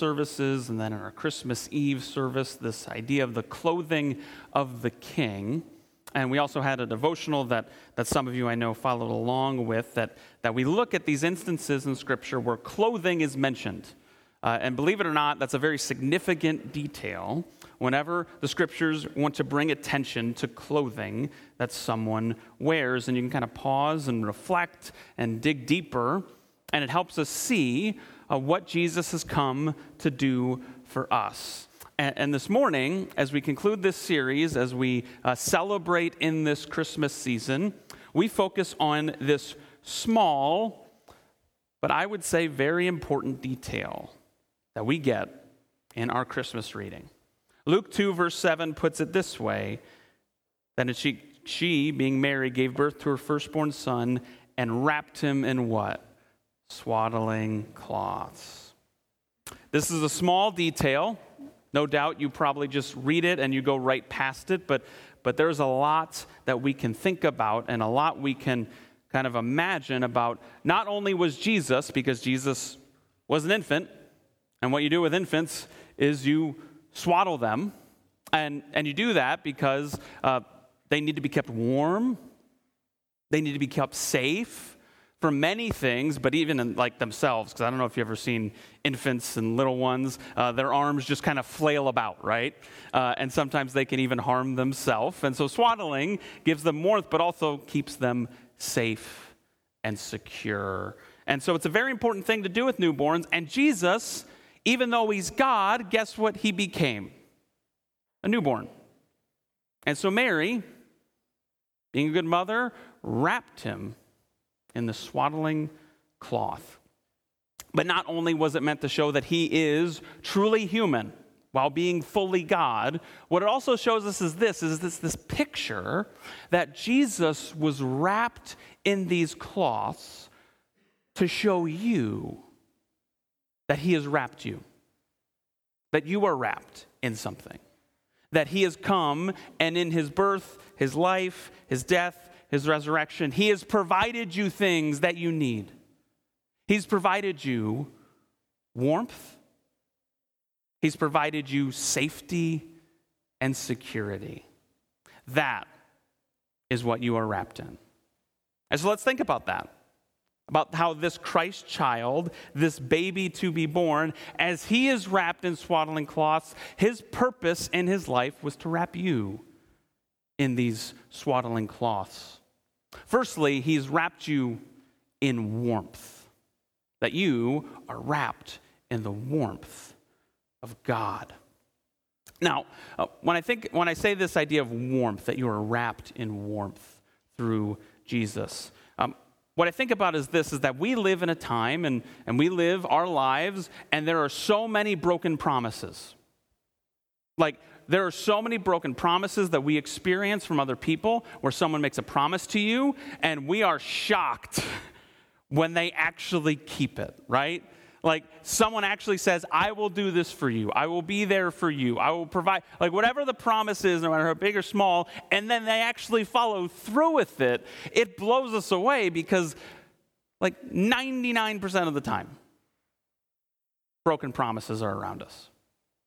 services and then in our Christmas Eve service, this idea of the clothing of the king. And we also had a devotional that, that some of you I know followed along with that, that we look at these instances in Scripture where clothing is mentioned. Uh, and believe it or not, that's a very significant detail whenever the scriptures want to bring attention to clothing that someone wears. And you can kind of pause and reflect and dig deeper, and it helps us see uh, what Jesus has come to do for us. And, and, this morning, as we conclude this series, as we uh, celebrate in this Christmas season, we focus on this small, but I would say very important detail that we get in our Christmas reading. Luke 2, verse 7 puts it this way that she, she, being Mary, gave birth to her firstborn son and wrapped him in what? Swaddling cloths. This is a small detail. No doubt you probably just read it and you go right past it, but, but there's a lot that we can think about and a lot we can kind of imagine about not only was Jesus, because Jesus was an infant, and what you do with infants is you swaddle them. And, and you do that because uh, they need to be kept warm, they need to be kept safe for many things, but even in, like themselves, because I don't know if you've ever seen infants and little ones, uh, their arms just kind of flail about, right? Uh, and sometimes they can even harm themselves. And so swaddling gives them warmth, but also keeps them safe and secure. And so it's a very important thing to do with newborns. And Jesus even though he's God, guess what he became? A newborn. And so Mary, being a good mother, wrapped him in the swaddling cloth. But not only was it meant to show that he is truly human while being fully God, what it also shows us is this is this, this picture that Jesus was wrapped in these cloths to show you that He has wrapped you, that you are wrapped in something, that He has come and in His birth, His life, His death, His resurrection, He has provided you things that you need. He's provided you warmth, He's provided you safety and security. That is what you are wrapped in. And so let's think about that about how this Christ child, this baby to be born, as he is wrapped in swaddling cloths, his purpose in his life was to wrap you in these swaddling cloths. Firstly, he's wrapped you in warmth, that you are wrapped in the warmth of God. Now, uh, when I think when I say this idea of warmth, that you are wrapped in warmth through Jesus, um, what I think about is this is that we live in a time and, and we live our lives, and there are so many broken promises. Like, there are so many broken promises that we experience from other people where someone makes a promise to you, and we are shocked when they actually keep it, right? Like someone actually says, I will do this for you. I will be there for you. I will provide, like whatever the promise is, no matter how big or small, and then they actually follow through with it, it blows us away because, like 99% of the time, broken promises are around us.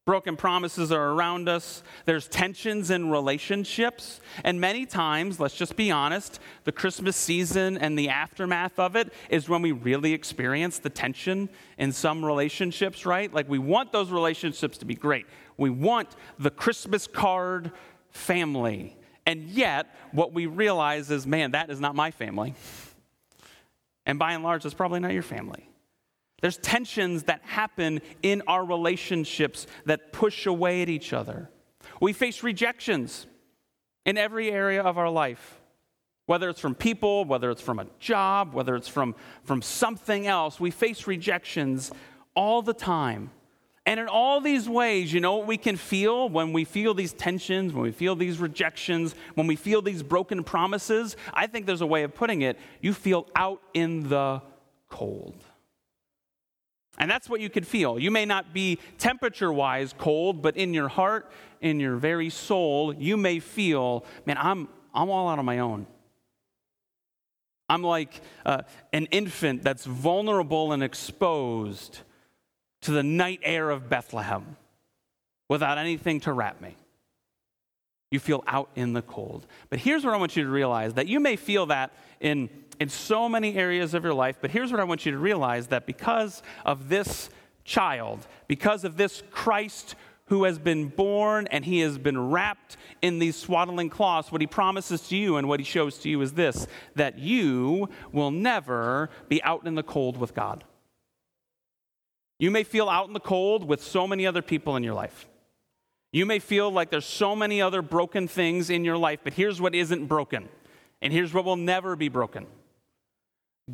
Broken promises are around us. There's tensions in relationships. And many times, let's just be honest, the Christmas season and the aftermath of it is when we really experience the tension in some relationships, right? Like we want those relationships to be great. We want the Christmas card family. And yet, what we realize is man, that is not my family. And by and large, it's probably not your family. There's tensions that happen in our relationships that push away at each other. We face rejections in every area of our life, whether it's from people, whether it's from a job, whether it's from, from something else. We face rejections all the time. And in all these ways, you know what we can feel when we feel these tensions, when we feel these rejections, when we feel these broken promises? I think there's a way of putting it. You feel out in the cold. And that's what you could feel. You may not be temperature wise cold, but in your heart, in your very soul, you may feel, man, I'm, I'm all out on my own. I'm like uh, an infant that's vulnerable and exposed to the night air of Bethlehem without anything to wrap me. You feel out in the cold. But here's what I want you to realize that you may feel that in, in so many areas of your life, but here's what I want you to realize that because of this child, because of this Christ who has been born and he has been wrapped in these swaddling cloths, what he promises to you and what he shows to you is this that you will never be out in the cold with God. You may feel out in the cold with so many other people in your life. You may feel like there's so many other broken things in your life, but here's what isn't broken, and here's what will never be broken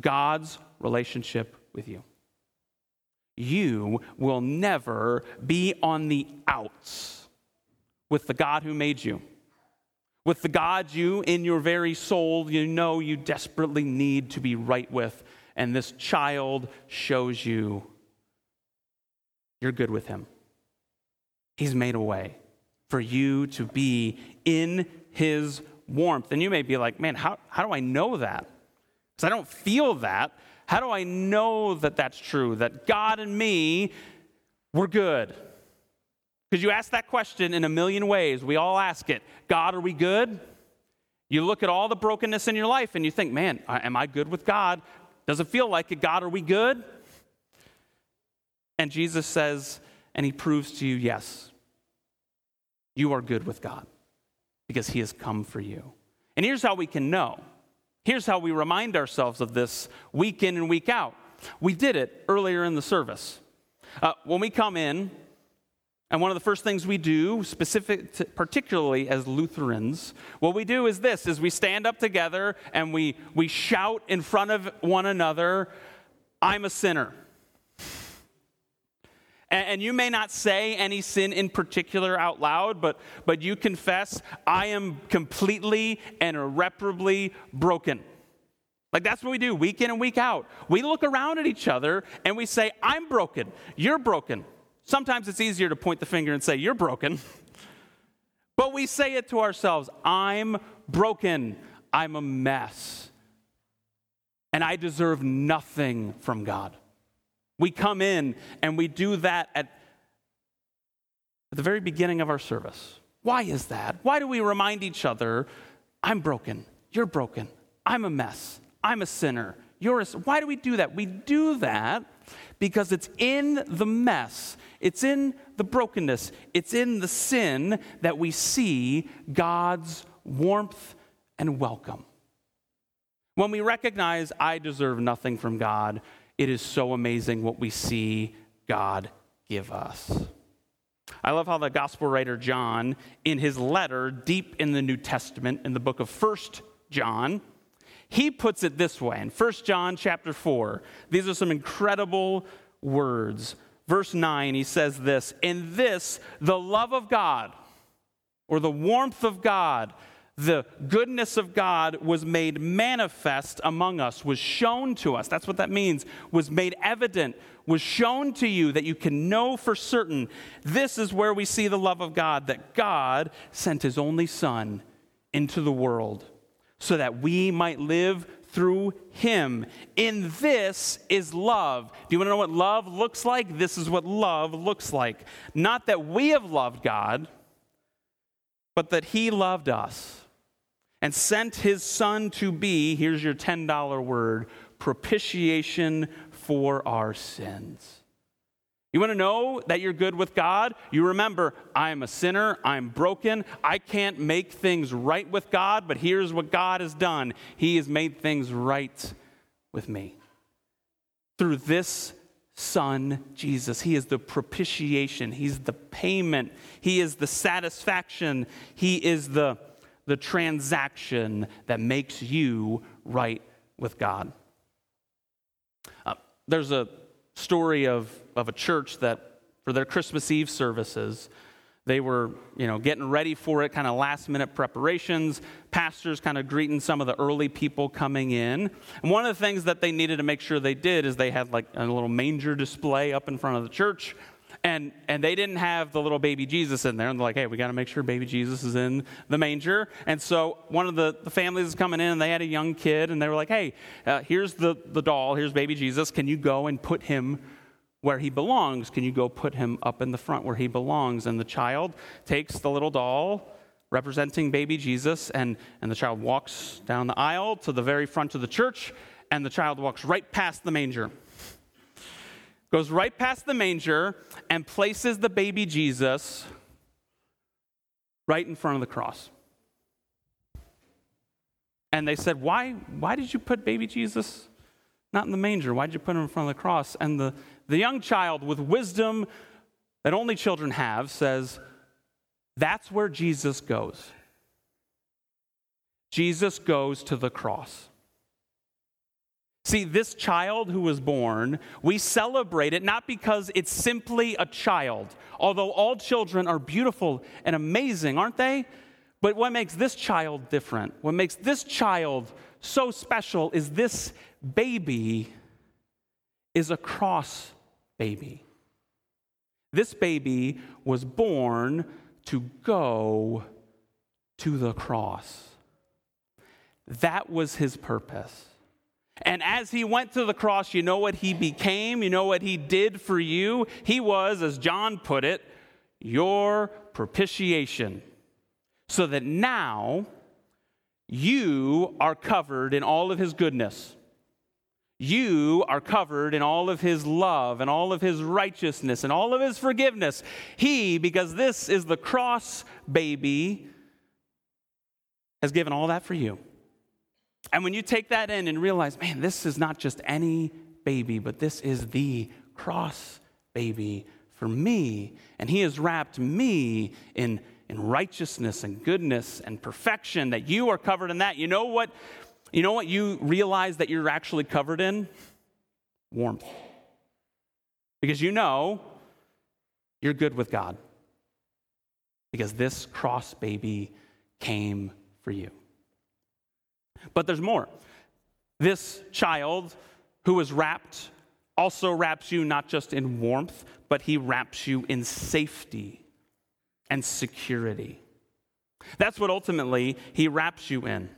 God's relationship with you. You will never be on the outs with the God who made you, with the God you, in your very soul, you know you desperately need to be right with. And this child shows you you're good with him. He's made a way for you to be in his warmth. And you may be like, man, how, how do I know that? Because I don't feel that. How do I know that that's true? That God and me, we're good. Because you ask that question in a million ways. We all ask it God, are we good? You look at all the brokenness in your life and you think, man, am I good with God? Does it feel like it? God, are we good? And Jesus says, and he proves to you, yes, you are good with God because he has come for you. And here's how we can know. Here's how we remind ourselves of this week in and week out. We did it earlier in the service. Uh, when we come in, and one of the first things we do, specific to, particularly as Lutherans, what we do is this is we stand up together and we, we shout in front of one another, I'm a sinner. And you may not say any sin in particular out loud, but, but you confess, I am completely and irreparably broken. Like that's what we do week in and week out. We look around at each other and we say, I'm broken. You're broken. Sometimes it's easier to point the finger and say, You're broken. But we say it to ourselves I'm broken. I'm a mess. And I deserve nothing from God. We come in and we do that at, at the very beginning of our service. Why is that? Why do we remind each other, I'm broken, you're broken, I'm a mess, I'm a sinner, you're a, why do we do that? We do that because it's in the mess, it's in the brokenness, it's in the sin that we see God's warmth and welcome. When we recognize I deserve nothing from God, it is so amazing what we see God give us. I love how the gospel writer John, in his letter deep in the New Testament, in the book of First John, he puts it this way in First John chapter 4. These are some incredible words. Verse 9, he says this In this, the love of God, or the warmth of God, the goodness of God was made manifest among us, was shown to us. That's what that means, was made evident, was shown to you that you can know for certain. This is where we see the love of God, that God sent his only Son into the world so that we might live through him. In this is love. Do you want to know what love looks like? This is what love looks like. Not that we have loved God, but that he loved us and sent his son to be, here's your $10 word, propitiation for our sins. You want to know that you're good with God? You remember, I am a sinner, I'm broken, I can't make things right with God, but here's what God has done He has made things right with me. Through this Son, Jesus, He is the propitiation, He's the payment, He is the satisfaction, He is the the transaction that makes you right with God. Uh, there's a story of, of a church that, for their Christmas Eve services, they were you know getting ready for it kind of last minute preparations pastors kind of greeting some of the early people coming in and one of the things that they needed to make sure they did is they had like a little manger display up in front of the church and, and they didn't have the little baby Jesus in there. And they're like, hey, we got to make sure baby Jesus is in the manger. And so one of the, the families is coming in and they had a young kid and they were like, hey, uh, here's the, the doll, here's baby Jesus. Can you go and put him where he belongs. Can you go put him up in the front where he belongs? And the child takes the little doll representing baby Jesus, and, and the child walks down the aisle to the very front of the church, and the child walks right past the manger. Goes right past the manger and places the baby Jesus right in front of the cross. And they said, Why, why did you put baby Jesus not in the manger? Why did you put him in front of the cross? And the, the young child, with wisdom that only children have, says, That's where Jesus goes. Jesus goes to the cross. See, this child who was born, we celebrate it not because it's simply a child, although all children are beautiful and amazing, aren't they? But what makes this child different, what makes this child so special, is this baby is a cross baby. This baby was born to go to the cross. That was his purpose. And as he went to the cross, you know what he became? You know what he did for you? He was, as John put it, your propitiation. So that now you are covered in all of his goodness. You are covered in all of his love and all of his righteousness and all of his forgiveness. He, because this is the cross baby, has given all that for you. And when you take that in and realize, man, this is not just any baby, but this is the cross baby for me. And he has wrapped me in, in righteousness and goodness and perfection, that you are covered in that. You know what? You know what you realize that you're actually covered in? Warmth. Because you know you're good with God. Because this cross baby came for you. But there's more. This child who was wrapped also wraps you not just in warmth, but he wraps you in safety and security. That's what ultimately he wraps you in.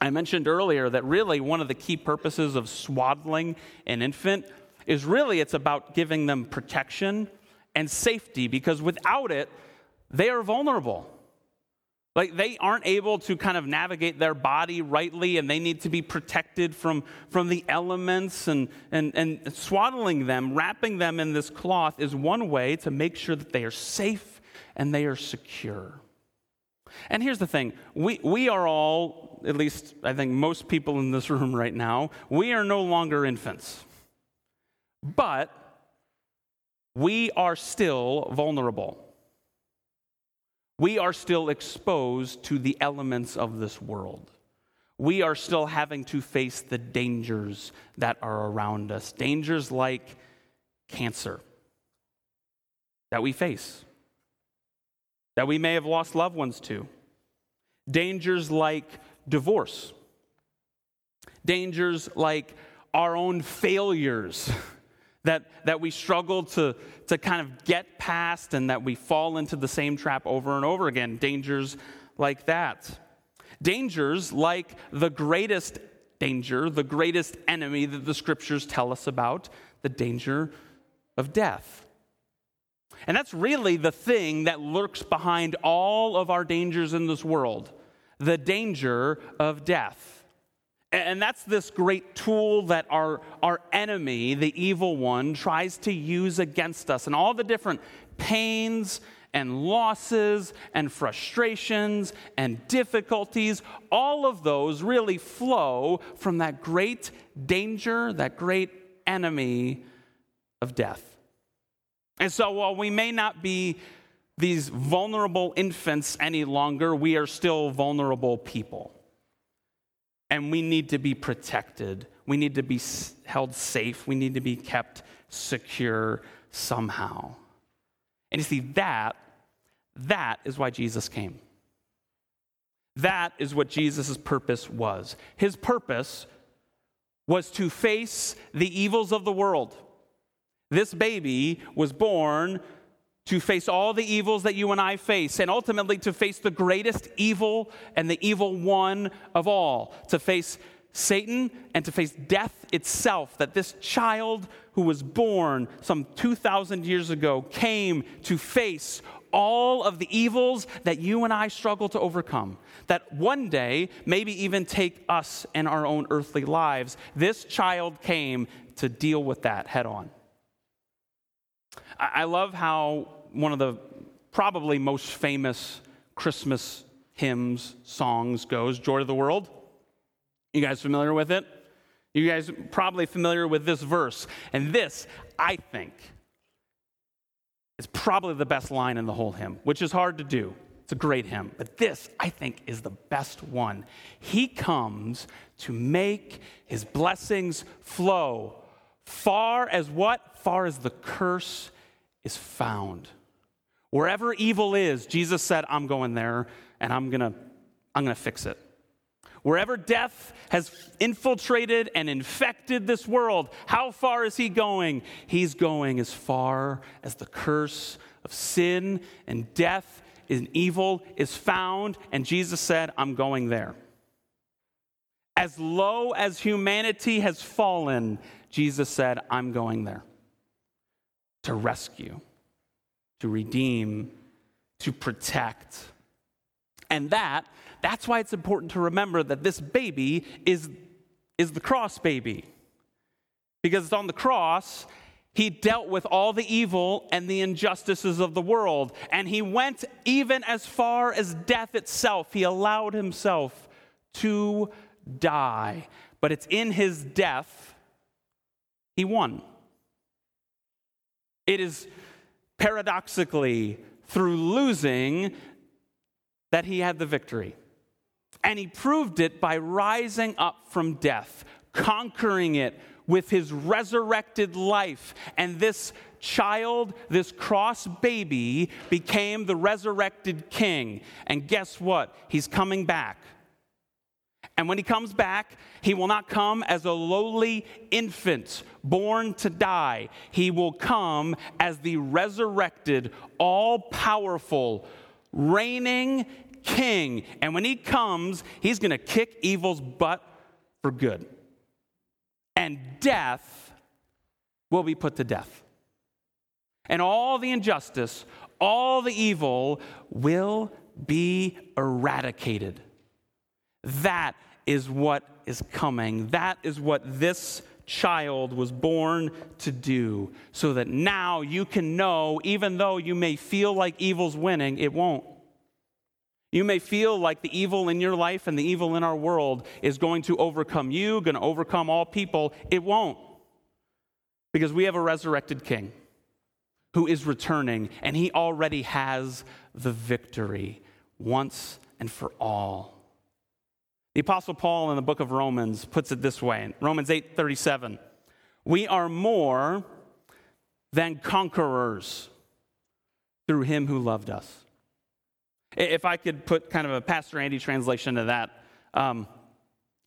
I mentioned earlier that really one of the key purposes of swaddling an infant is really it's about giving them protection and safety because without it, they are vulnerable. Like they aren't able to kind of navigate their body rightly and they need to be protected from, from the elements and, and, and swaddling them, wrapping them in this cloth is one way to make sure that they are safe and they are secure. And here's the thing we, we are all, at least I think most people in this room right now, we are no longer infants. But we are still vulnerable we are still exposed to the elements of this world. We are still having to face the dangers that are around us, dangers like cancer that we face, that we may have lost loved ones to, dangers like divorce, dangers like our own failures. That, that we struggle to, to kind of get past and that we fall into the same trap over and over again. Dangers like that. Dangers like the greatest danger, the greatest enemy that the scriptures tell us about, the danger of death. And that's really the thing that lurks behind all of our dangers in this world the danger of death. And that's this great tool that our, our enemy, the evil one, tries to use against us. And all the different pains and losses and frustrations and difficulties, all of those really flow from that great danger, that great enemy of death. And so while we may not be these vulnerable infants any longer, we are still vulnerable people and we need to be protected. We need to be held safe. We need to be kept secure somehow. And you see, that, that is why Jesus came. That is what Jesus' purpose was. His purpose was to face the evils of the world. This baby was born to face all the evils that you and I face, and ultimately to face the greatest evil and the evil one of all, to face Satan and to face death itself, that this child who was born some 2,000 years ago came to face all of the evils that you and I struggle to overcome. That one day, maybe even take us in our own earthly lives. This child came to deal with that head on. I love how one of the probably most famous Christmas hymns, songs goes Joy to the World. You guys familiar with it? You guys probably familiar with this verse. And this, I think, is probably the best line in the whole hymn, which is hard to do. It's a great hymn. But this, I think, is the best one. He comes to make his blessings flow far as what? Far as the curse is found. Wherever evil is, Jesus said, I'm going there and I'm going to I'm going to fix it. Wherever death has infiltrated and infected this world, how far is he going? He's going as far as the curse of sin and death and evil is found. And Jesus said, I'm going there. As low as humanity has fallen, Jesus said, I'm going there to rescue, to redeem, to protect. And that that's why it's important to remember that this baby is, is the cross baby. Because it's on the cross, he dealt with all the evil and the injustices of the world. And he went even as far as death itself. He allowed himself to die. But it's in his death he won. It is paradoxically through losing that he had the victory. And he proved it by rising up from death, conquering it with his resurrected life. And this child, this cross baby, became the resurrected king. And guess what? He's coming back. And when he comes back, he will not come as a lowly infant born to die. He will come as the resurrected, all powerful, reigning king. And when he comes, he's going to kick evil's butt for good. And death will be put to death. And all the injustice, all the evil will be eradicated. That is what is coming. That is what this child was born to do. So that now you can know, even though you may feel like evil's winning, it won't. You may feel like the evil in your life and the evil in our world is going to overcome you, going to overcome all people. It won't. Because we have a resurrected king who is returning, and he already has the victory once and for all. The apostle Paul in the book of Romans puts it this way, Romans 8:37. We are more than conquerors through him who loved us. If I could put kind of a Pastor Andy translation to that, um,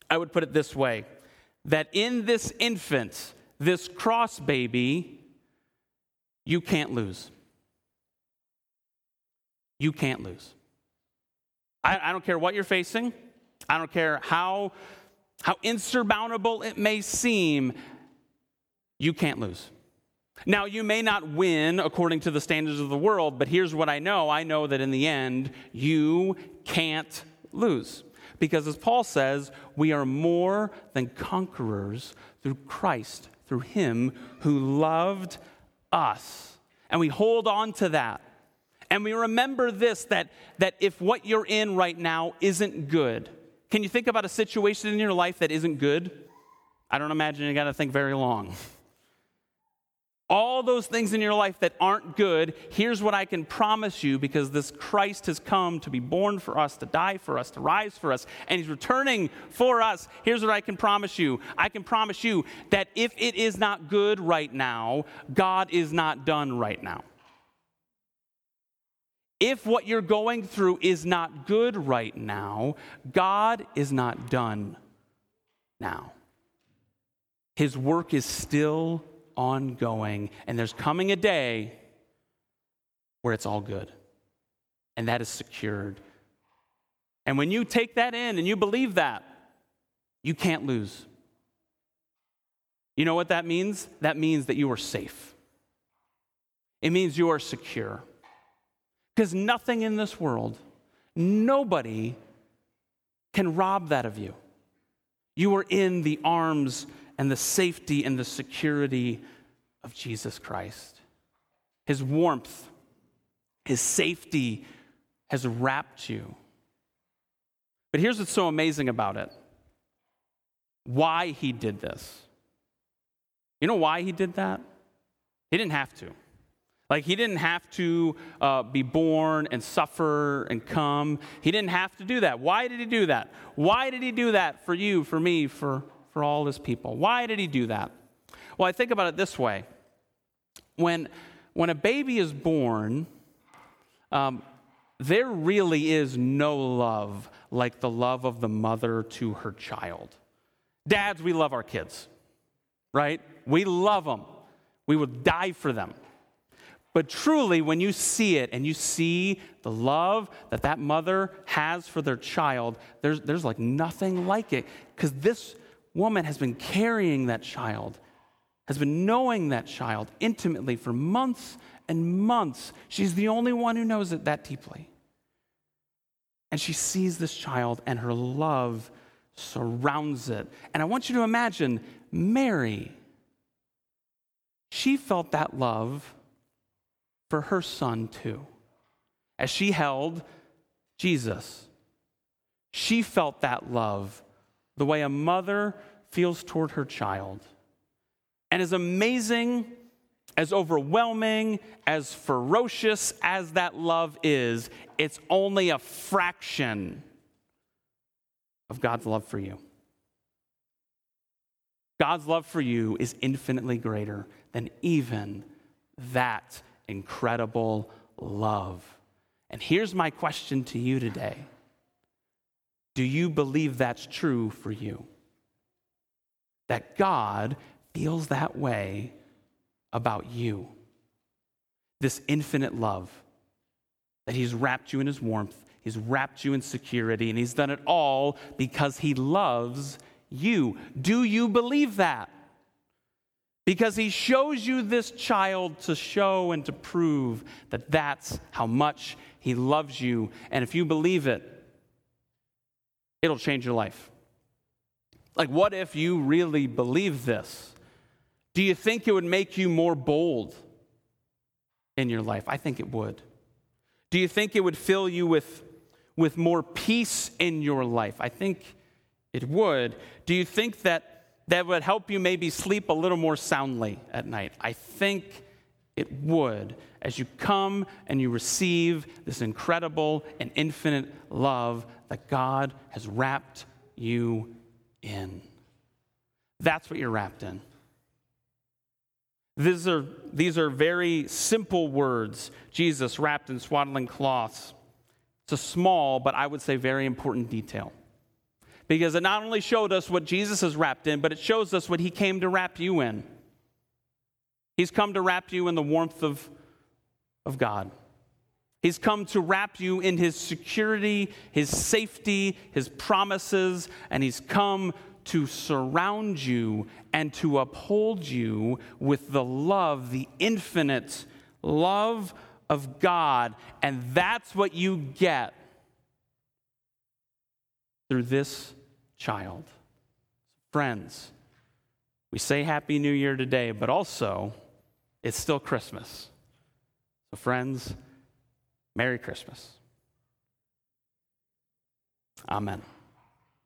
I would put it this way that in this infant, this cross baby, you can't lose. You can't lose. I, I don't care what you're facing, I don't care how, how insurmountable it may seem, you can't lose. Now, you may not win according to the standards of the world, but here's what I know I know that in the end, you can't lose. Because as Paul says, we are more than conquerors through Christ, through Him who loved us. And we hold on to that. And we remember this that, that if what you're in right now isn't good, can you think about a situation in your life that isn't good? I don't imagine you got to think very long. all those things in your life that aren't good, here's what I can promise you because this Christ has come to be born for us, to die for us, to rise for us, and he's returning for us. Here's what I can promise you I can promise you that if it is not good right now, God is not done right now. If what you're going through is not good right now, God is not done now. His work is still ongoing, and there's coming a day where it's all good, and that is secured. And when you take that in and you believe that, You can't lose. You know what that means? That means that you are safe. It means you are secure. Because nothing in this world, nobody can rob that of you. You are in the arms and the safety and the security of Jesus Christ. His warmth, His safety has wrapped you. But here's what's so amazing about it why He did this. You know why He did that? He didn't have to. Like, he didn't have to uh, be born and suffer and come. He didn't have to do that. Why did he do that? Why did he do that for you, for me, for, for all his people? Why did he do that? Well, I think about it this way when, when a baby is born, um, there really is no love like the love of the mother to her child. Dads, we love our kids, right? We love them. We would die for them. But truly, when you see it and you see the love that that mother has for their child, there's, there's like nothing like it. Because this woman has been carrying that child, has been knowing that child intimately for months and months. She's the only one who knows it that deeply. And she sees this child, and her love surrounds it. And I want you to imagine Mary. She felt that love for her son too. As she held Jesus, she felt that love the way a mother feels toward her child. And as amazing, as overwhelming, as ferocious as that love is, it's only a fraction of God's love for you. God's love for you is infinitely greater than even that incredible love. And here's my question to you today Do you believe that's true for you? That God feels that way about you. This infinite love, that He's wrapped you in His warmth, He's wrapped you in security, and He's done it all because He loves you. Do you believe that? Because he shows you this child to show and to prove that that's how much he loves you. And if you believe it, it'll change your life. Like, what if you really believe this? Do you think it would make you more bold in your life? I think it would. Do you think it would fill you with, with more peace in your life? I think it would. Do you think that that would help you maybe sleep a little more soundly at night? I think it would as you come and you receive this incredible and infinite love that God has wrapped you in. That's what you're wrapped in. These are, these are very simple words. Jesus wrapped in swaddling cloths. It's a small, but I would say very important detail because it not only showed us what Jesus is wrapped in, but it shows us what he came to wrap you in. He's come to wrap you in the warmth of, of God. He's come to wrap you in his security, his safety, his promises, and he's come to surround you and to uphold you with the love, the infinite love of God. And that's what you get through this child. Friends, we say Happy New Year today, but also it's still Christmas. So, friends, Merry Christmas. Amen.